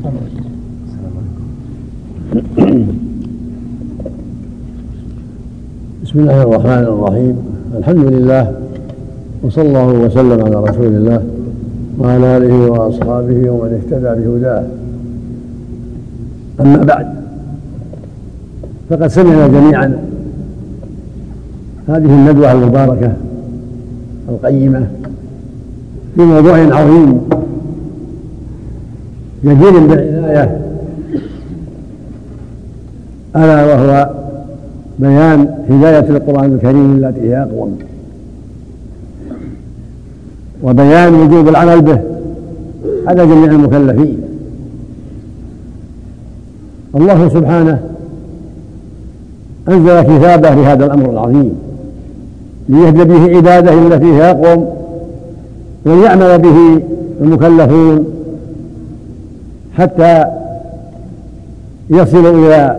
بسم الله الرحمن الرحيم. الحمد لله وصلى الله وسلم على رسول الله وعلى آله وأصحابه ومن اهتدى بهداه. أما بعد فقد سمعنا جميعا هذه الندوة المباركة القيمة في موضوع عظيم. جدير بالعنايه ألا وهو بيان هداية القرآن الكريم التي هي أقوم. وبيان وجوب العمل به. على جميع المكلفين. الله سبحانه أنزل كتابه لهذا الأمر العظيم. ليهدي به عباده التي هي أقوم. وليعمل به المكلفون. حتى يصلوا إلى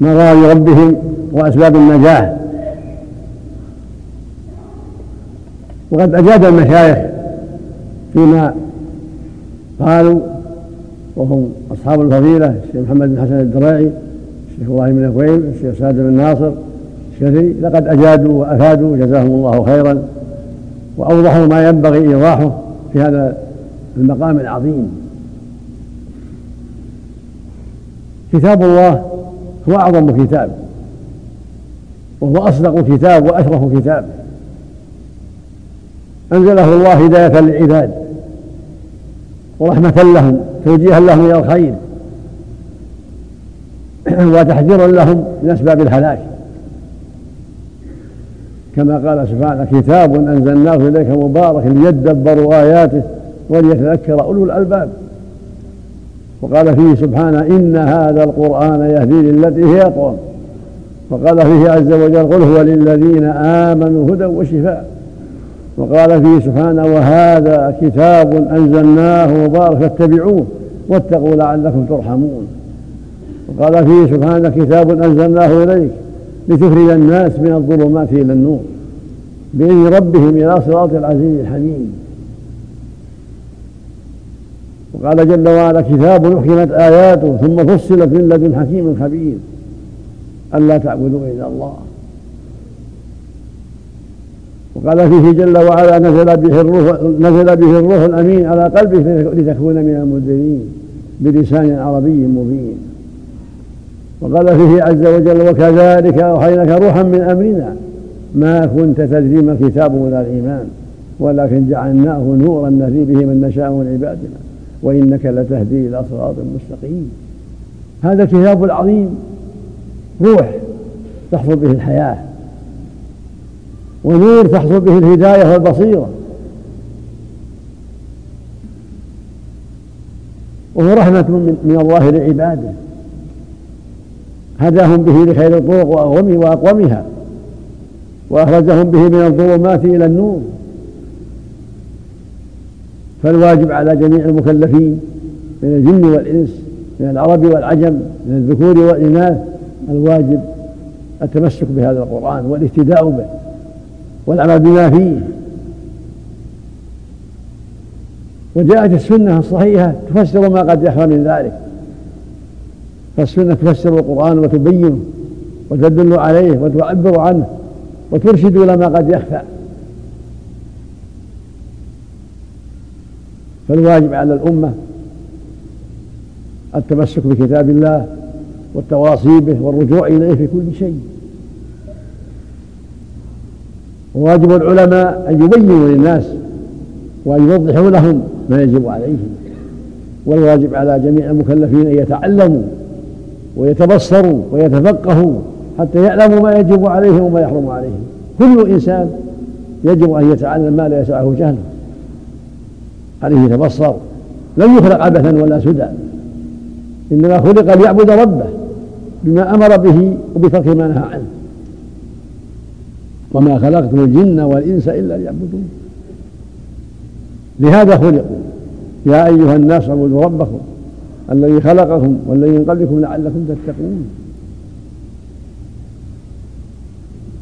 مراضي ربهم وأسباب النجاة. وقد أجاد المشايخ فيما قالوا وهم أصحاب الفضيلة الشيخ محمد بن حسن الدراعي الشيخ الله بن الكويل الشيخ سعد بن ناصر الشري لقد أجادوا وأفادوا جزاهم الله خيرا وأوضحوا ما ينبغي إيضاحه في هذا المقام العظيم. كتاب الله هو أعظم كتاب وهو أصدق كتاب وأشرف كتاب. أنزله الله هداية للعباد ورحمة لهم توجيها لهم إلى الخير وتحذيرا لهم من أسباب الهلاك. كما قال سبحانه كتاب أنزلناه إليك مبارك ليدبروا آياته وليتذكر أولو الألباب. وقال فيه سبحانه إن هذا القرآن يهدي للتي هي أقوم. وقال فيه عز وجل قل هو للذين آمنوا هدى وشفاء. وقال فيه سبحانه وهذا كتاب أنزلناه مبارك فاتبعوه واتقوا لعلكم ترحمون. وقال فيه سبحانه كتاب أنزلناه إليك لتخرج الناس من الظلمات إلى النور. بإذن ربهم إلى صراط العزيز الحميد. وقال جل وعلا كتاب أحكمت آياته ثم فصلت من لدن حكيم خبير. ألا تعبدوا إلا الله. وقال فيه جل وعلا نزل به الروح نزل به الروح الأمين على قلبه لتكون من المنذرين بلسان عربي مبين. وقال فيه عز وجل وكذلك أوحيناك روحا من أمرنا. ما كنت تدري ما الكتاب ولا الإيمان ولكن جعلناه نورا نهدي به من نشاء من عبادنا. وإنك لتهدي إلى صراط مستقيم. هذا الكتاب العظيم روح تحصل به الحياة ونور تحصل به الهداية والبصيرة. وهو رحمة من الله لعباده. هداهم به لخير الطرق وأقومها وأخرجهم به من الظلمات إلى النور. فالواجب على جميع المكلفين من الجن والإنس من العرب والعجم من الذكور والإناث الواجب التمسك بهذا القرآن والاهتداء به والعمل بما فيه. وجاءت السنة الصحيحة تفسر ما قد يخفى من ذلك. فالسنة تفسر القرآن وتبينه وتدل عليه وتعبر عنه وترشد إلى ما قد يخفى. فالواجب على الأمة التمسك بكتاب الله والتواصي به والرجوع إليه في كل شيء. وواجب العلماء أن يبينوا للناس وأن يوضحوا لهم ما يجب عليهم. والواجب على جميع المكلفين أن يتعلموا ويتبصروا ويتفقهوا حتى يعلموا ما يجب عليهم وما يحرم عليهم. كل إنسان يجب أن يتعلم ما لا يسعه جهله. عليه يتبصر لم يخلق عبثا ولا سدى. إنما خلق ليعبد ربه بما أمر به وبترك ما نهى عنه. وما خلقت الجن والإنس إلا ليعبدون. لهذا خلقوا. يا أيها الناس اعبدوا ربكم الذي خلقكم والذي من قبلكم لعلكم تتقون.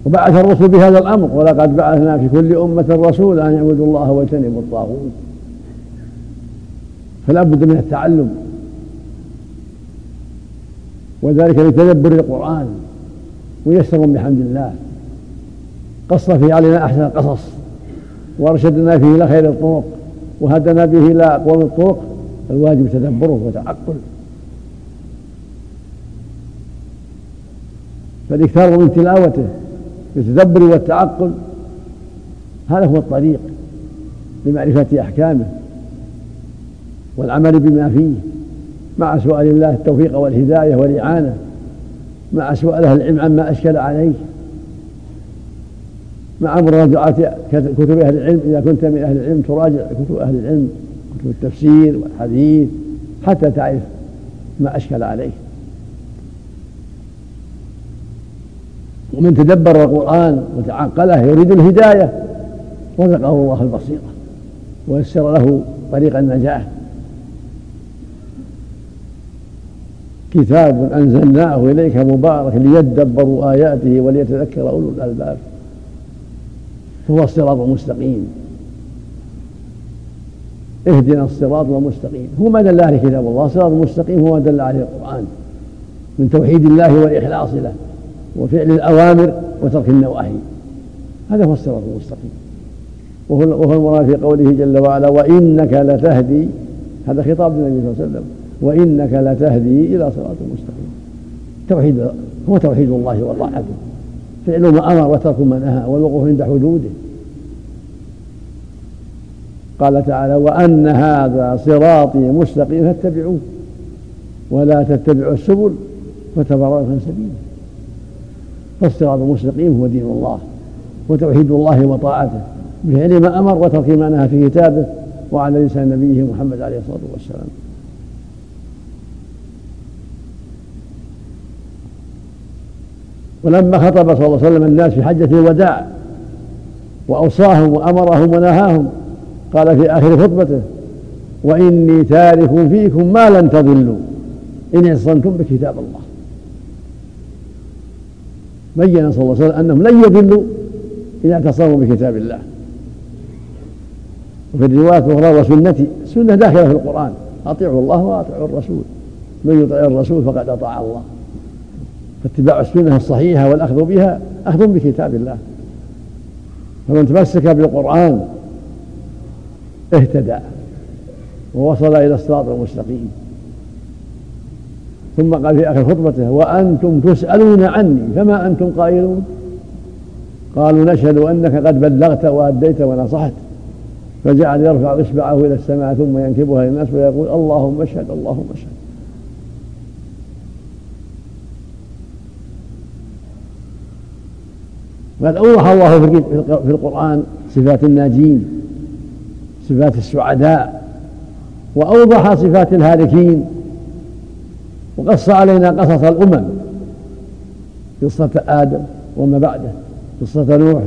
وبعث الرسل بهذا الأمر. ولقد بعثنا في كل أمة رسولا أن يعبدوا الله واجتنبوا الطاغوت. فلا بد من التعلم. وذلك لتدبر القرآن ميسر بحمد الله. قص فيه علينا أحسن القصص وأرشدنا فيه إلى خير الطرق وهدنا به إلى أقوم الطرق. الواجب تدبره وتعقل. فالإكثار من تلاوته بالتدبر والتعقل هذا هو الطريق لمعرفة أحكامه. والعمل بما فيه مع سؤال الله التوفيق والهداية والإعانة مع سؤال أهل العلم عما أشكل عليه مع مراجعة كتب أهل العلم إذا كنت من أهل العلم تراجع كتب أهل العلم كتب التفسير والحديث حتى تعرف ما أشكل عليه. ومن تدبر القرآن وتعقله يريد الهداية رزقه الله البصيرة ويسر له طريق النجاة. كتاب أنزلناه إليك مبارك ليدبروا آياته وليتذكر أولو الألباب. هو الصراط المستقيم. اهدنا الصراط المستقيم. هو ما دل عليه كتاب الله. الصراط المستقيم هو ما دل عليه القرآن. من توحيد الله والإخلاص له وفعل الأوامر وترك النواهي. هذا هو الصراط المستقيم. وهو المراد في قوله جل وعلا وإنك لتهدي هذا خطاب للنبي صلى الله عليه وسلم. وإنك لتهدي إلى صراط مستقيم. توحيد هو توحيد الله وطاعته فعل ما أمر وترك ما نهى والوقوف عند حدوده. قال تعالى وأن هذا صراطي مستقيم فاتبعوه ولا تتبعوا السبل فتفرق عن سبيله. فالصراط المستقيم هو دين الله وتوحيد الله وطاعته. بفعل ما أمر وترك ما نهى في كتابه وعلى لسان نبيه محمد عليه الصلاة والسلام. ولما خطب صلى الله عليه وسلم الناس في حجة الوداع وأوصاهم وأمرهم ونهاهم قال في آخر خطبته وإني تارك فيكم ما لن تضلوا إن اعتصمتم بكتاب الله. بين صلى الله عليه وسلم أنهم لن يضلوا إذا اعتصموا بكتاب الله. وفي الرواية الأخرى وسنتي السنة داخلة في القرآن أطيعوا الله وأطيعوا الرسول من يطيع الرسول فقد أطاع الله. فاتباع السنة الصحيحة والأخذ بها أخذ بكتاب الله. فمن تمسك بالقرآن اهتدى ووصل إلى الصراط المستقيم. ثم قال في آخر خطبته وأنتم تسألون عني فما أنتم قائلون؟ قالوا نشهد أنك قد بلغت وأديت ونصحت فجعل يرفع إصبعه إلى السماء ثم ينكبها للناس ويقول اللهم اشهد اللهم اشهد. وقد أوضح الله في القرآن صفات الناجين صفات السعداء وأوضح صفات الهالكين. وقص علينا قصص الأمم قصة آدم وما بعده قصة نوح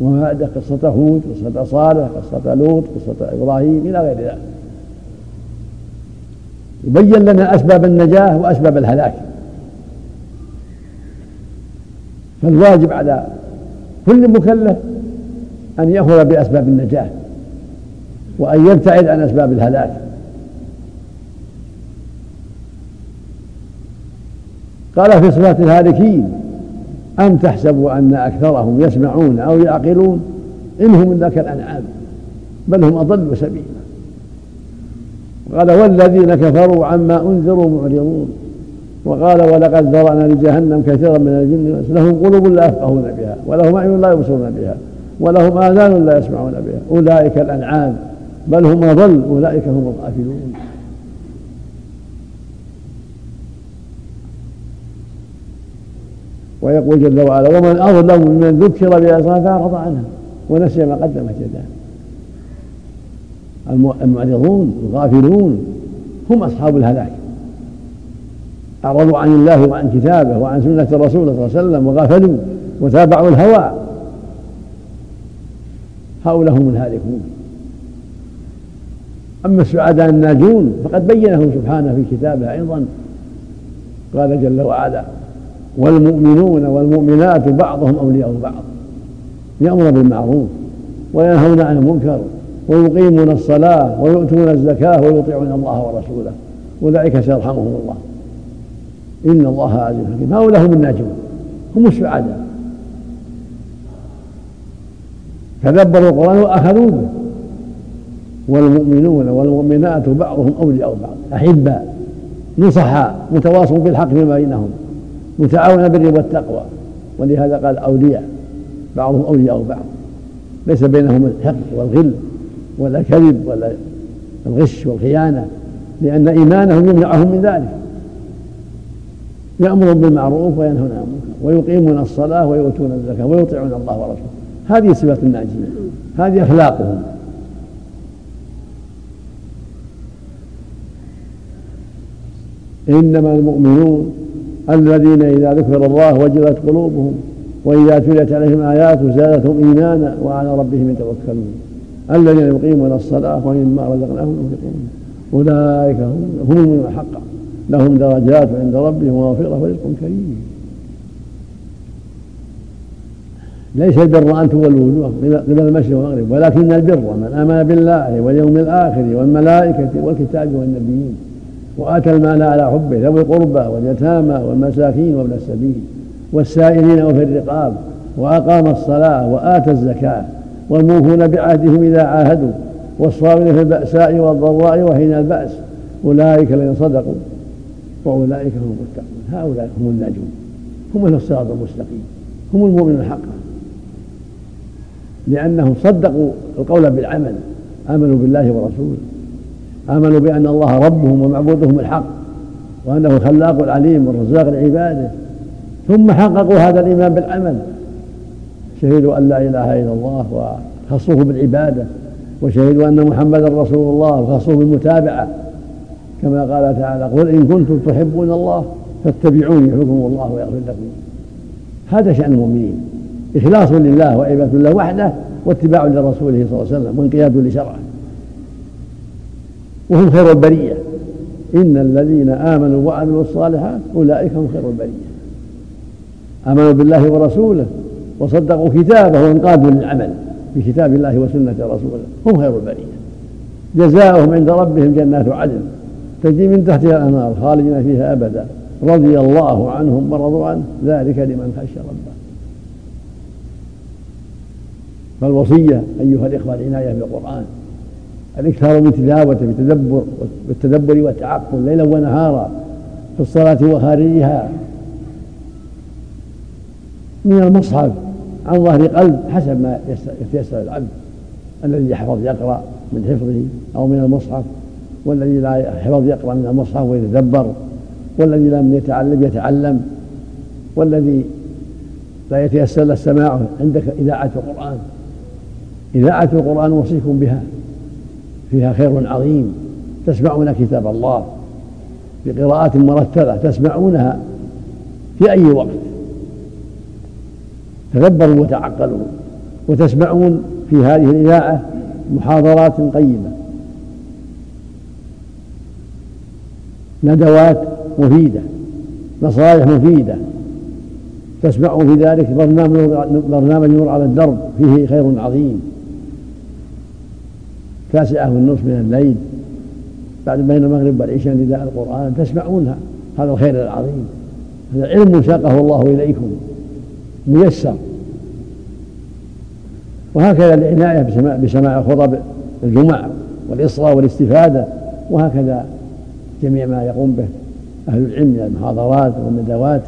وما بعده قصة هود قصة صالح قصة لوط قصة إبراهيم إلى غير ذلك. يبين لنا أسباب النجاة وأسباب الهلاك. فالواجب على كل مكلف أن يأخذ بأسباب النجاة وأن يبتعد عن أسباب الهلاك. قال في صفات الهالكين أم تحسبوا أن أكثرهم يسمعون أو يعقلون إن هم إلا كالأنعام بل هم أضل سبيلا. قال والذين كفروا عما أنذروا معرضون. وقال ولقد ذرأنا لجهنم كثيرا من الجن والإنس. لهم قلوب لا يفقهون بها ولهم أعين لا يبصرون بها ولهم آذان لا يسمعون بها. أولئك الأنعام بل هم أضل أولئك هم الغافلون. ويقول جل وعلا ومن أظلم ممن ذكر بأسرار فأعرض عنها ونسي ما قدمت يداه. المعرضون الغافلون هم أصحاب الهلاك. أعرضوا عن الله وعن كتابه وعن سنة الرسول صلى الله عليه وسلم وغفلوا وتابعوا الهوى. هؤلاء هم الهالكون. أما السعداء الناجون فقد بينهم سبحانه في كتابه أيضا. قال جل وعلا والمؤمنون والمؤمنات بعضهم أولياء بعض. يأمر بالمعروف وينهون عن المنكر ويقيمون الصلاة ويؤتون الزكاة ويطيعون الله ورسوله. أولئك سيرحمهم الله. إن الله عزيز حكيم. هؤلاء هم الناجون هم السعداء. تدبروا القرآن وأخذوا به. والمؤمنون والمؤمنات بعضهم أولياء بعض أحباء نصحاء متواصون بالحق فيما بينهم متعاون بالبر والتقوى. ولهذا قال أولياء بعضهم أولياء بعض. ليس بينهم الحقد والغل ولا كذب ولا الغش والخيانة لأن إيمانهم يمنعهم من ذلك. يأمرون بالمعروف وينهون عن المنكر ويقيمون الصلاة ويؤتون الزكاة ويطيعون الله ورسوله. هذه صفات الناجين هذه أخلاقهم. إنما المؤمنون الذين إذا ذكر الله وجلت قلوبهم وإذا تليت عليهم آياته زادتهم إيمانا وعلى ربهم يتوكلون. الذين يقيمون الصلاة ومما رزقناهم ينفقون. أولئك هم هم المؤمنون حقا لهم درجات عند ربهم ومغفرة ورزق كريم. ليس البر أن تولوا وجوهكم قبل المشرق والمغرب ولكن البر من آمن بالله واليوم الآخر والملائكة والكتاب والنبيين وآتى المال على حبه ذوي القربى واليتامى والمساكين وابن السبيل والسائلين وفي الرقاب وأقام الصلاة وآتى الزكاة والموفون بعهدهم إذا عاهدوا والصابرين في البأساء والضراء وحين البأس أولئك الذين صدقوا. وأولئك هم المتقون. هؤلاء هم الناجون. هم أهل الصراط المستقيم. هم المؤمنون حقا لأنهم صدقوا القول بالعمل. آمنوا بالله ورسوله. آمنوا بأن الله ربهم ومعبودهم الحق. وأنه الخلاق العليم والرزاق لعباده. ثم حققوا هذا الإيمان بالعمل. شهدوا أن لا إله إلا الله وخصوه بالعبادة. وشهدوا أن محمدا رسول الله وخصوه بالمتابعة. كما قال تعالى قل إن كنتم تحبون الله فاتبعوني يحبكم الله ويغفر لكم. هذا شأن المؤمنين. إخلاص لله وعبادة الله وحده واتباع لرسوله صلى الله عليه وسلم وانقياد لشرعه. وهم خير البرية. إن الذين آمنوا وعملوا الصالحات أولئك هم خير البرية. آمنوا بالله ورسوله وصدقوا كتابه وانقادوا للعمل بكتاب الله وسنة رسوله هم خير البرية. جزاؤهم عند ربهم جنات عدن. تجري من تحتها الأنهار خالدين فيها أبدا. رضي الله عنهم ورضوا عنه. ذلك لمن خشى ربه. فالوصية أيها الإخوة العناية بالقرآن. الاكثار من تلاوته بالتدبر بالتدبر والتعقل ليلا ونهارا في الصلاة وخارجها. من المصحف عن ظهر قلب حسب ما يتيسر العبد. الذي يحفظ يقرأ من حفظه أو من المصحف. والذي لا يحفظ يقرأ من المصحف ويتدبر والذي لم يتعلم يتعلم والذي لا يتيسر له السماع عندك إذاعة القرآن. إذاعة القرآن أوصيكم بها فيها خير عظيم. تسمعون كتاب الله بقراءات مرتبة تسمعونها في أي وقت. تدبروا وتعقلوا وتسمعون في هذه الإذاعة محاضرات قيمة. ندوات مفيدة نصائح مفيدة. تسمعوا في ذلك برنامج برنامج نور على الدرب فيه خير عظيم. تاسعة والنصف من الليل بعد بين المغرب والعشاء نداء القرآن تسمعونها. هذا الخير العظيم. هذا علم ساقه الله إليكم. ميسر. وهكذا العناية بسماع, خطب الجمع والإصغاء والاستفادة وهكذا جميع ما يقوم به. أهل العلم من المحاضرات والندوات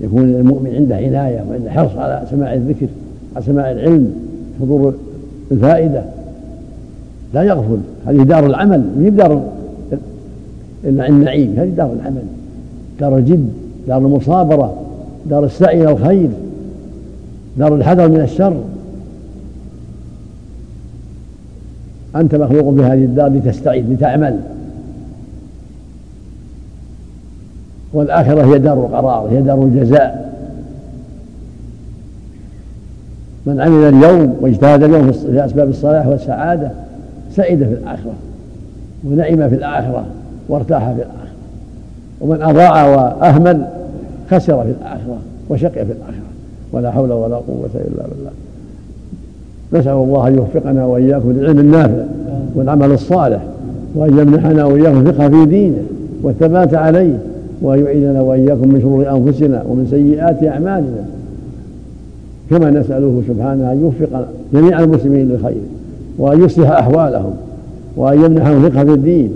يكون المؤمن عنده عناية وعنده حرص على سماع الذكر على سماع العلم حضور الفائدة. لا يغفل. هذه دار العمل. ما دار النعيم. هذه دار العمل. دار الجد دار المصابرة دار السعي إلى الخير دار الحذر من الشر. أنت مخلوق في هذه الدار لتستعيد لتعمل. والآخرة هي دار القرار هي دار الجزاء. من عمل اليوم واجتهد اليوم في أسباب الصلاح والسعادة سعد في الآخرة ونعم في الآخرة وارتاح في الآخرة. ومن أضاع وأهمل خسر في الآخرة وشقي في الآخرة. ولا حول ولا قوة إلا بالله. نسأل الله أن يوفقنا وإياكم للعلم النافع والعمل الصالح وأن يمنحنا وإياكم الفقه في دينه والثبات عليه. وأن يعيذنا وإياكم من شرور أنفسنا ومن سيئات أعمالنا. كما نسأله سبحانه أن يوفق جميع المسلمين للخير وأن يصلح أحوالهم وأن يمنحهم فقه في الدين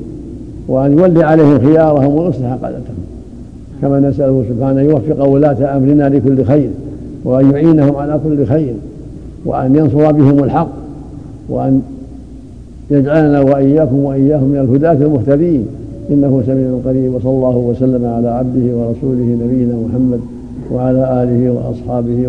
وأن يولي عليهم خيارهم ويصلح قادتهم كما نسأله سبحانه أن يوفق ولاة أمرنا لكل خير وأن يعينهم على كل خير وأن ينصر بهم الحق وأن يجعلنا وإياكم وإياهم من الهداة المهتدين. إنه سميع قريب وصلى الله وسلم على عبده ورسوله نبينا محمد وعلى آله وأصحابه